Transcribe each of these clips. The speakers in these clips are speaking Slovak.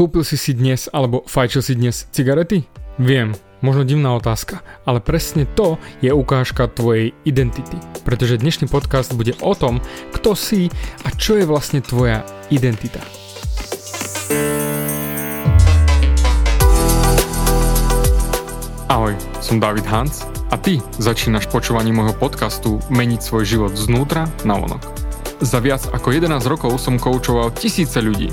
Kúpil si si dnes alebo fajčil si dnes cigarety? Viem, možno divná otázka, ale presne to je ukážka tvojej identity. Pretože dnešný podcast bude o tom, kto si a čo je vlastne tvoja identita. Ahoj, som David Hans a ty začínaš počúvanie môjho podcastu Meniť svoj život znútra na vonok. Za viac ako 11 rokov som koučoval tisíce ľudí.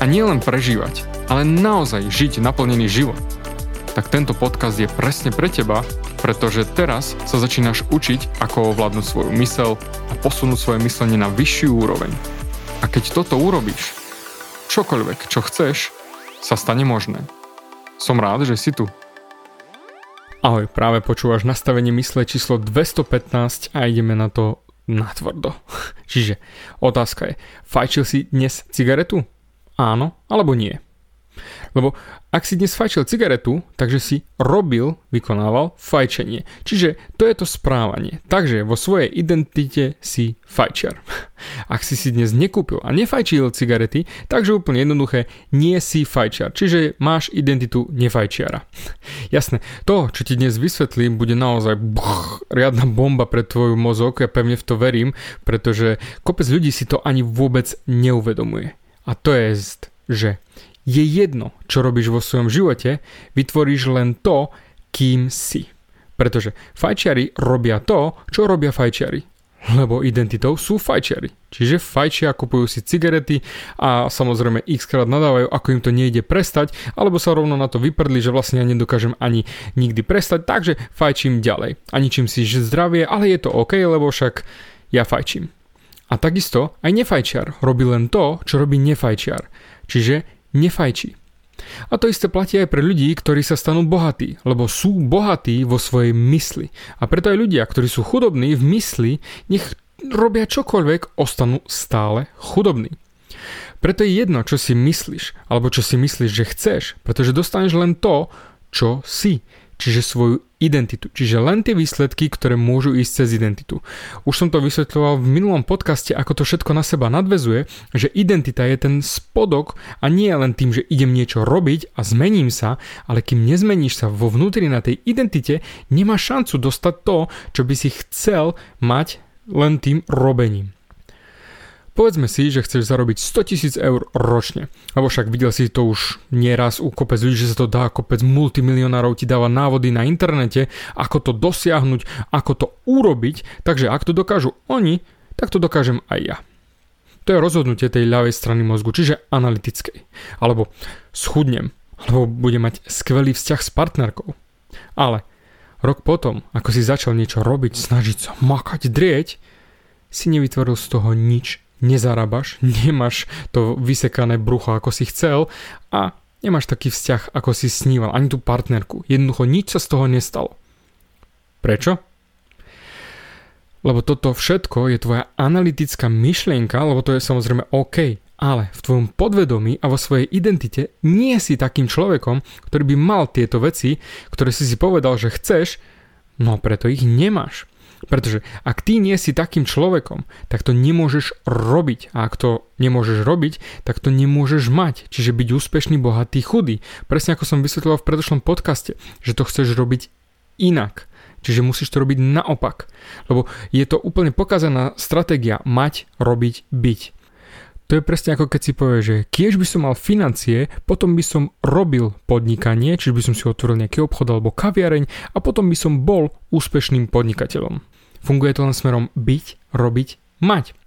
a nielen prežívať, ale naozaj žiť naplnený život, tak tento podcast je presne pre teba, pretože teraz sa začínaš učiť, ako ovládnuť svoju mysel a posunúť svoje myslenie na vyššiu úroveň. A keď toto urobíš, čokoľvek, čo chceš, sa stane možné. Som rád, že si tu. Ahoj, práve počúvaš nastavenie mysle číslo 215 a ideme na to natvrdo. Čiže otázka je, fajčil si dnes cigaretu? Áno alebo nie? Lebo ak si dnes fajčil cigaretu, takže si robil, vykonával fajčenie. Čiže to je to správanie. Takže vo svojej identite si fajčiar. Ak si si dnes nekúpil a nefajčil cigarety, takže úplne jednoduché, nie si fajčiar. Čiže máš identitu nefajčiara. Jasné, to, čo ti dnes vysvetlím, bude naozaj buch, riadna bomba pre tvoj mozog, ja pevne v to verím, pretože kopec ľudí si to ani vôbec neuvedomuje. A to je, že je jedno, čo robíš vo svojom živote, vytvoríš len to, kým si. Pretože fajčiari robia to, čo robia fajčiari. Lebo identitou sú fajčiari. Čiže fajčia, kupujú si cigarety a samozrejme x krát nadávajú, ako im to nejde prestať, alebo sa rovno na to vyprdli, že vlastne ja nedokážem ani nikdy prestať, takže fajčím ďalej. A ničím si zdravie, ale je to OK, lebo však ja fajčím. A takisto aj nefajčiar robí len to, čo robí nefajčiar. Čiže nefajčí. A to isté platí aj pre ľudí, ktorí sa stanú bohatí, lebo sú bohatí vo svojej mysli. A preto aj ľudia, ktorí sú chudobní v mysli, nech robia čokoľvek, ostanú stále chudobní. Preto je jedno, čo si myslíš, alebo čo si myslíš, že chceš, pretože dostaneš len to, čo si čiže svoju identitu. Čiže len tie výsledky, ktoré môžu ísť cez identitu. Už som to vysvetľoval v minulom podcaste, ako to všetko na seba nadvezuje, že identita je ten spodok a nie len tým, že idem niečo robiť a zmením sa, ale kým nezmeníš sa vo vnútri na tej identite, nemáš šancu dostať to, čo by si chcel mať len tým robením. Povedzme si, že chceš zarobiť 100 tisíc eur ročne, lebo však videl si to už nieraz u kopec ľudí, že sa to dá, kopec multimilionárov ti dáva návody na internete, ako to dosiahnuť, ako to urobiť, takže ak to dokážu oni, tak to dokážem aj ja. To je rozhodnutie tej ľavej strany mozgu, čiže analytickej. Alebo schudnem, alebo budem mať skvelý vzťah s partnerkou. Ale rok potom, ako si začal niečo robiť, snažiť sa makať, drieť, si nevytvoril z toho nič nezarábaš, nemáš to vysekané brucho, ako si chcel a nemáš taký vzťah, ako si sníval, ani tú partnerku. Jednoducho nič sa z toho nestalo. Prečo? Lebo toto všetko je tvoja analytická myšlienka, lebo to je samozrejme OK, ale v tvojom podvedomí a vo svojej identite nie si takým človekom, ktorý by mal tieto veci, ktoré si si povedal, že chceš, no preto ich nemáš. Pretože ak ty nie si takým človekom, tak to nemôžeš robiť. A ak to nemôžeš robiť, tak to nemôžeš mať. Čiže byť úspešný, bohatý, chudý. Presne ako som vysvetloval v predošlom podcaste, že to chceš robiť inak. Čiže musíš to robiť naopak. Lebo je to úplne pokazaná stratégia mať, robiť, byť. To je presne ako keď si povieš, že kiež by som mal financie, potom by som robil podnikanie, čiže by som si otvoril nejaký obchod alebo kaviareň a potom by som bol úspešným podnikateľom. Funguje to len smerom byť, robiť, mať.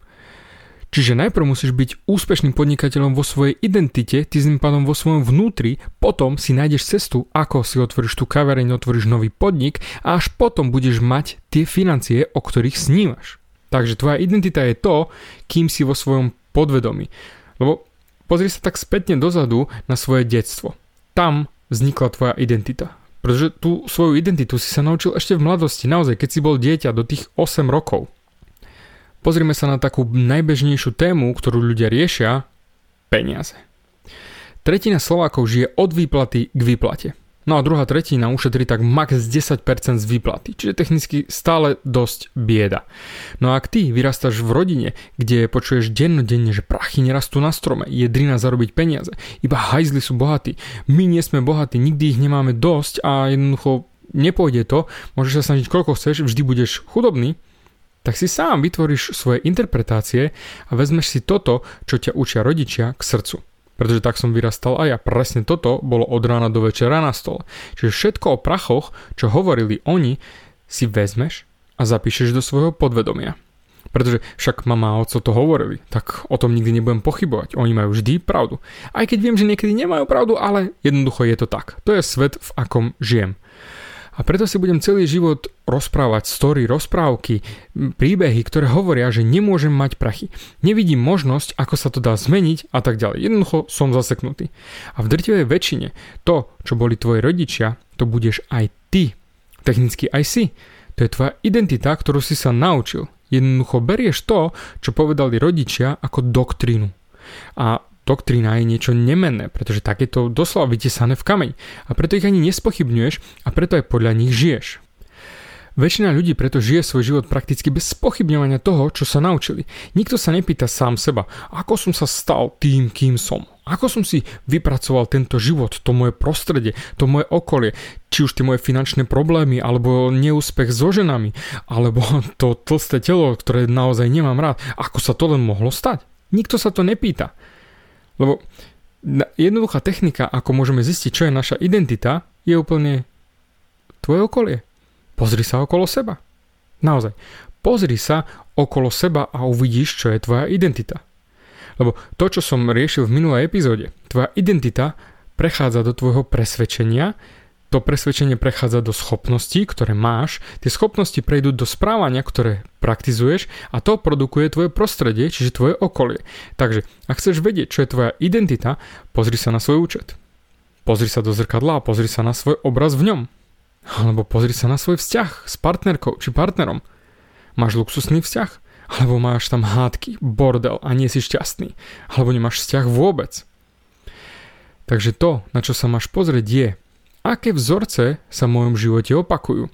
Čiže najprv musíš byť úspešným podnikateľom vo svojej identite, ty tým pádom vo svojom vnútri, potom si nájdeš cestu, ako si otvoríš tú kavereň, otvoríš nový podnik a až potom budeš mať tie financie, o ktorých snívaš. Takže tvoja identita je to, kým si vo svojom podvedomí. Lebo pozri sa tak spätne dozadu na svoje detstvo. Tam vznikla tvoja identita. Pretože tú svoju identitu si sa naučil ešte v mladosti, naozaj, keď si bol dieťa do tých 8 rokov. Pozrime sa na takú najbežnejšiu tému, ktorú ľudia riešia, peniaze. Tretina Slovákov žije od výplaty k výplate. No a druhá tretina ušetrí tak max 10% z výplaty, čiže technicky stále dosť bieda. No a ak ty vyrastáš v rodine, kde počuješ dennodenne, že prachy nerastú na strome, je drina zarobiť peniaze, iba hajzli sú bohatí, my nie sme bohatí, nikdy ich nemáme dosť a jednoducho nepôjde to, môžeš sa snažiť koľko chceš, vždy budeš chudobný, tak si sám vytvoríš svoje interpretácie a vezmeš si toto, čo ťa učia rodičia, k srdcu. Pretože tak som vyrastal aj ja. Presne toto bolo od rána do večera na stole. Čiže všetko o prachoch, čo hovorili oni, si vezmeš a zapíšeš do svojho podvedomia. Pretože však mama a oco to hovorili, tak o tom nikdy nebudem pochybovať. Oni majú vždy pravdu. Aj keď viem, že niekedy nemajú pravdu, ale jednoducho je to tak. To je svet, v akom žijem. A preto si budem celý život rozprávať story, rozprávky, príbehy, ktoré hovoria, že nemôžem mať prachy. Nevidím možnosť, ako sa to dá zmeniť a tak ďalej. Jednoducho som zaseknutý. A v drtivej väčšine to, čo boli tvoji rodičia, to budeš aj ty. Technicky aj si. To je tvoja identita, ktorú si sa naučil. Jednoducho berieš to, čo povedali rodičia ako doktrínu. A doktrína je niečo nemenné, pretože tak doslova vytesané v kameň a preto ich ani nespochybňuješ a preto aj podľa nich žiješ. Väčšina ľudí preto žije svoj život prakticky bez spochybňovania toho, čo sa naučili. Nikto sa nepýta sám seba, ako som sa stal tým, kým som. Ako som si vypracoval tento život, to moje prostredie, to moje okolie, či už tie moje finančné problémy, alebo neúspech so ženami, alebo to tlsté telo, ktoré naozaj nemám rád. Ako sa to len mohlo stať? Nikto sa to nepýta. Lebo jednoduchá technika, ako môžeme zistiť, čo je naša identita, je úplne tvoje okolie. Pozri sa okolo seba. Naozaj. Pozri sa okolo seba a uvidíš, čo je tvoja identita. Lebo to, čo som riešil v minulej epizóde, tvoja identita prechádza do tvojho presvedčenia, to presvedčenie prechádza do schopností, ktoré máš, tie schopnosti prejdú do správania, ktoré praktizuješ a to produkuje tvoje prostredie, čiže tvoje okolie. Takže, ak chceš vedieť, čo je tvoja identita, pozri sa na svoj účet. Pozri sa do zrkadla a pozri sa na svoj obraz v ňom. Alebo pozri sa na svoj vzťah s partnerkou či partnerom. Máš luxusný vzťah? Alebo máš tam hádky, bordel a nie si šťastný? Alebo nemáš vzťah vôbec? Takže to, na čo sa máš pozrieť je, aké vzorce sa v mojom živote opakujú.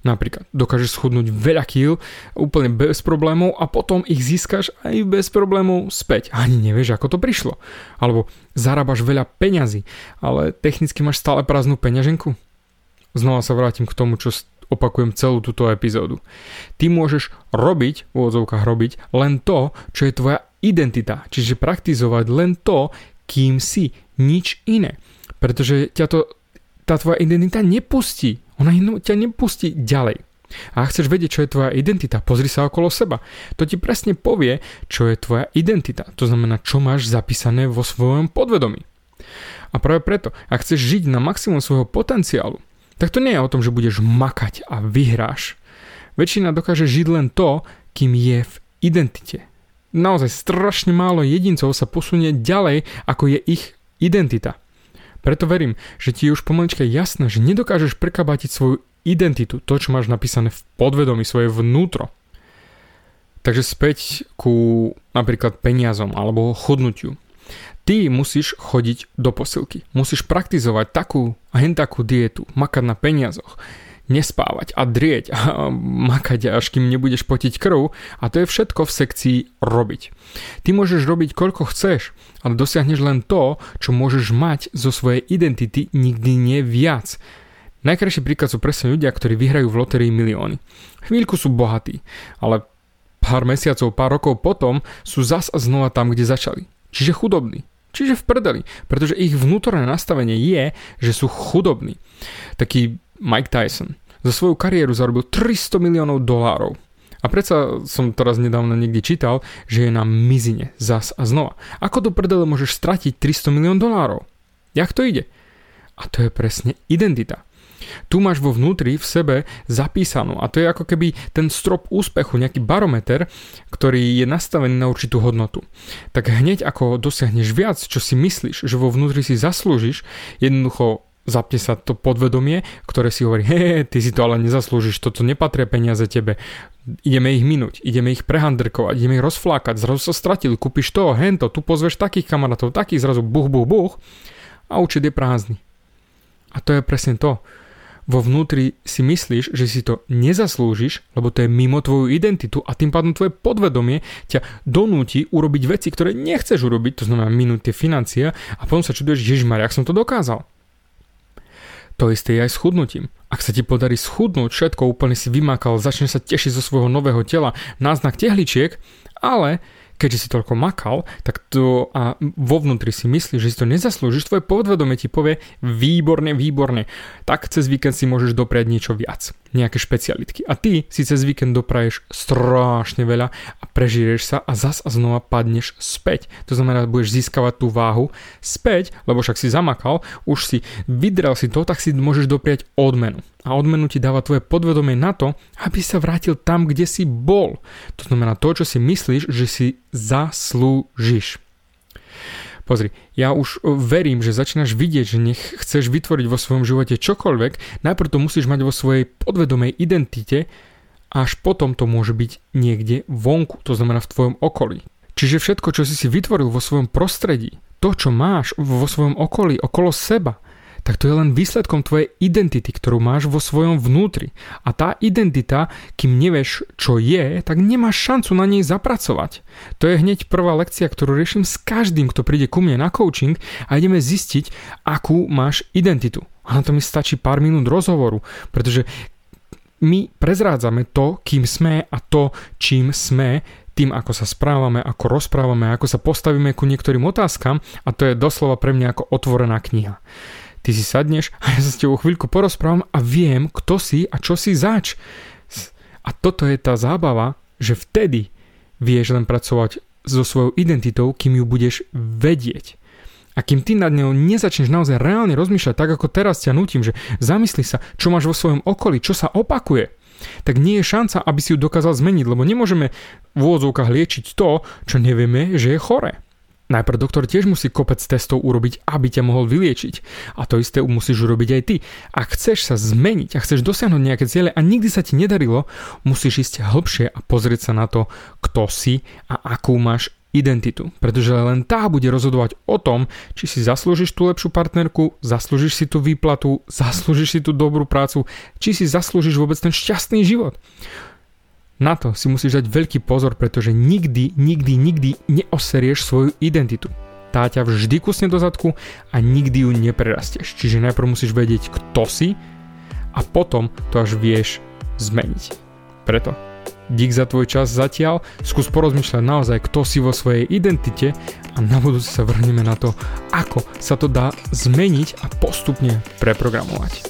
Napríklad dokážeš schudnúť veľa kýl úplne bez problémov a potom ich získaš aj bez problémov späť. Ani nevieš, ako to prišlo. Alebo zarábaš veľa peňazí, ale technicky máš stále prázdnu peňaženku. Znova sa vrátim k tomu, čo opakujem celú túto epizódu. Ty môžeš robiť, v úvodzovkách robiť, len to, čo je tvoja identita. Čiže praktizovať len to, kým si, nič iné. Pretože ťa to tá tvoja identita nepustí. Ona ťa nepustí ďalej. A chceš vedieť, čo je tvoja identita, pozri sa okolo seba. To ti presne povie, čo je tvoja identita. To znamená, čo máš zapísané vo svojom podvedomí. A práve preto, ak chceš žiť na maximum svojho potenciálu, tak to nie je o tom, že budeš makať a vyhráš. Väčšina dokáže žiť len to, kým je v identite. Naozaj strašne málo jedincov sa posunie ďalej, ako je ich identita. Preto verím, že ti je už pomalička jasné, že nedokážeš prekabatiť svoju identitu, to, čo máš napísané v podvedomí, svoje vnútro. Takže späť ku napríklad peniazom alebo chodnutiu. Ty musíš chodiť do posilky. Musíš praktizovať takú a takú dietu, makať na peniazoch nespávať a drieť a makať, až kým nebudeš potiť krv a to je všetko v sekcii robiť. Ty môžeš robiť koľko chceš, ale dosiahneš len to, čo môžeš mať zo svojej identity, nikdy nie viac. Najkrajší príklad sú presne ľudia, ktorí vyhrajú v lotérii milióny. Chvíľku sú bohatí, ale pár mesiacov, pár rokov potom sú zas a znova tam, kde začali. Čiže chudobní. Čiže v prdeli, pretože ich vnútorné nastavenie je, že sú chudobní. Taký Mike Tyson za svoju kariéru zarobil 300 miliónov dolárov. A predsa som teraz nedávno niekde čítal, že je na mizine zas a znova. Ako do prdele môžeš stratiť 300 milión dolárov? Jak to ide? A to je presne identita. Tu máš vo vnútri v sebe zapísanú a to je ako keby ten strop úspechu, nejaký barometer, ktorý je nastavený na určitú hodnotu. Tak hneď ako dosiahneš viac, čo si myslíš, že vo vnútri si zaslúžiš, jednoducho zapne sa to podvedomie, ktoré si hovorí, hej, ty si to ale nezaslúžiš, toto nepatria peniaze tebe, ideme ich minúť, ideme ich prehandrkovať, ideme ich rozflákať, zrazu sa stratili, kúpiš to, hento, tu pozveš takých kamarátov, takých, zrazu buch, buch, buch a účet je prázdny. A to je presne to vo vnútri si myslíš, že si to nezaslúžiš, lebo to je mimo tvoju identitu a tým pádom tvoje podvedomie ťa donúti urobiť veci, ktoré nechceš urobiť, to znamená minúť tie financie a potom sa čuduješ, Ježišmar, jak som to dokázal. To isté je aj s chudnutím. Ak sa ti podarí schudnúť, všetko úplne si vymakal, začne sa tešiť zo svojho nového tela, náznak tehličiek, ale keďže si toľko makal, tak to a vo vnútri si myslíš, že si to nezaslúžiš, tvoje podvedomie ti povie výborne, výborne. Tak cez víkend si môžeš dopriať niečo viac, nejaké špecialitky. A ty si cez víkend dopraješ strašne veľa a prežiješ sa a zas a znova padneš späť. To znamená, budeš získavať tú váhu späť, lebo však si zamakal, už si vydrel si to, tak si môžeš dopriať odmenu a odmenu ti dáva tvoje podvedomie na to, aby sa vrátil tam, kde si bol. To znamená to, čo si myslíš, že si zaslúžiš. Pozri, ja už verím, že začínaš vidieť, že nech chceš vytvoriť vo svojom živote čokoľvek, najprv to musíš mať vo svojej podvedomej identite, až potom to môže byť niekde vonku, to znamená v tvojom okolí. Čiže všetko, čo si si vytvoril vo svojom prostredí, to, čo máš vo svojom okolí, okolo seba, tak to je len výsledkom tvojej identity, ktorú máš vo svojom vnútri. A tá identita, kým nevieš, čo je, tak nemáš šancu na nej zapracovať. To je hneď prvá lekcia, ktorú riešim s každým, kto príde ku mne na coaching a ideme zistiť, akú máš identitu. A na to mi stačí pár minút rozhovoru, pretože my prezrádzame to, kým sme a to, čím sme, tým, ako sa správame, ako rozprávame, ako sa postavíme ku niektorým otázkam a to je doslova pre mňa ako otvorená kniha. Ty si sadneš a ja sa s tebou chvíľku porozprávam a viem, kto si a čo si zač. A toto je tá zábava, že vtedy vieš len pracovať so svojou identitou, kým ju budeš vedieť. A kým ty nad ňou nezačneš naozaj reálne rozmýšľať, tak ako teraz ťa nutím, že zamysli sa, čo máš vo svojom okolí, čo sa opakuje, tak nie je šanca, aby si ju dokázal zmeniť, lebo nemôžeme v úvodzovkách liečiť to, čo nevieme, že je chore. Najprv doktor tiež musí kopec testov urobiť, aby ťa mohol vyliečiť. A to isté musíš urobiť aj ty. Ak chceš sa zmeniť a chceš dosiahnuť nejaké ciele a nikdy sa ti nedarilo, musíš ísť hlbšie a pozrieť sa na to, kto si a akú máš identitu. Pretože len tá bude rozhodovať o tom, či si zaslúžiš tú lepšiu partnerku, zaslúžiš si tú výplatu, zaslúžiš si tú dobrú prácu, či si zaslúžiš vôbec ten šťastný život. Na to si musíš dať veľký pozor, pretože nikdy, nikdy, nikdy neoserieš svoju identitu. Tá ťa vždy kusne do zadku a nikdy ju neprerastieš. Čiže najprv musíš vedieť, kto si a potom to až vieš zmeniť. Preto dík za tvoj čas zatiaľ, skús porozmýšľať naozaj, kto si vo svojej identite a na budúce sa vrhneme na to, ako sa to dá zmeniť a postupne preprogramovať.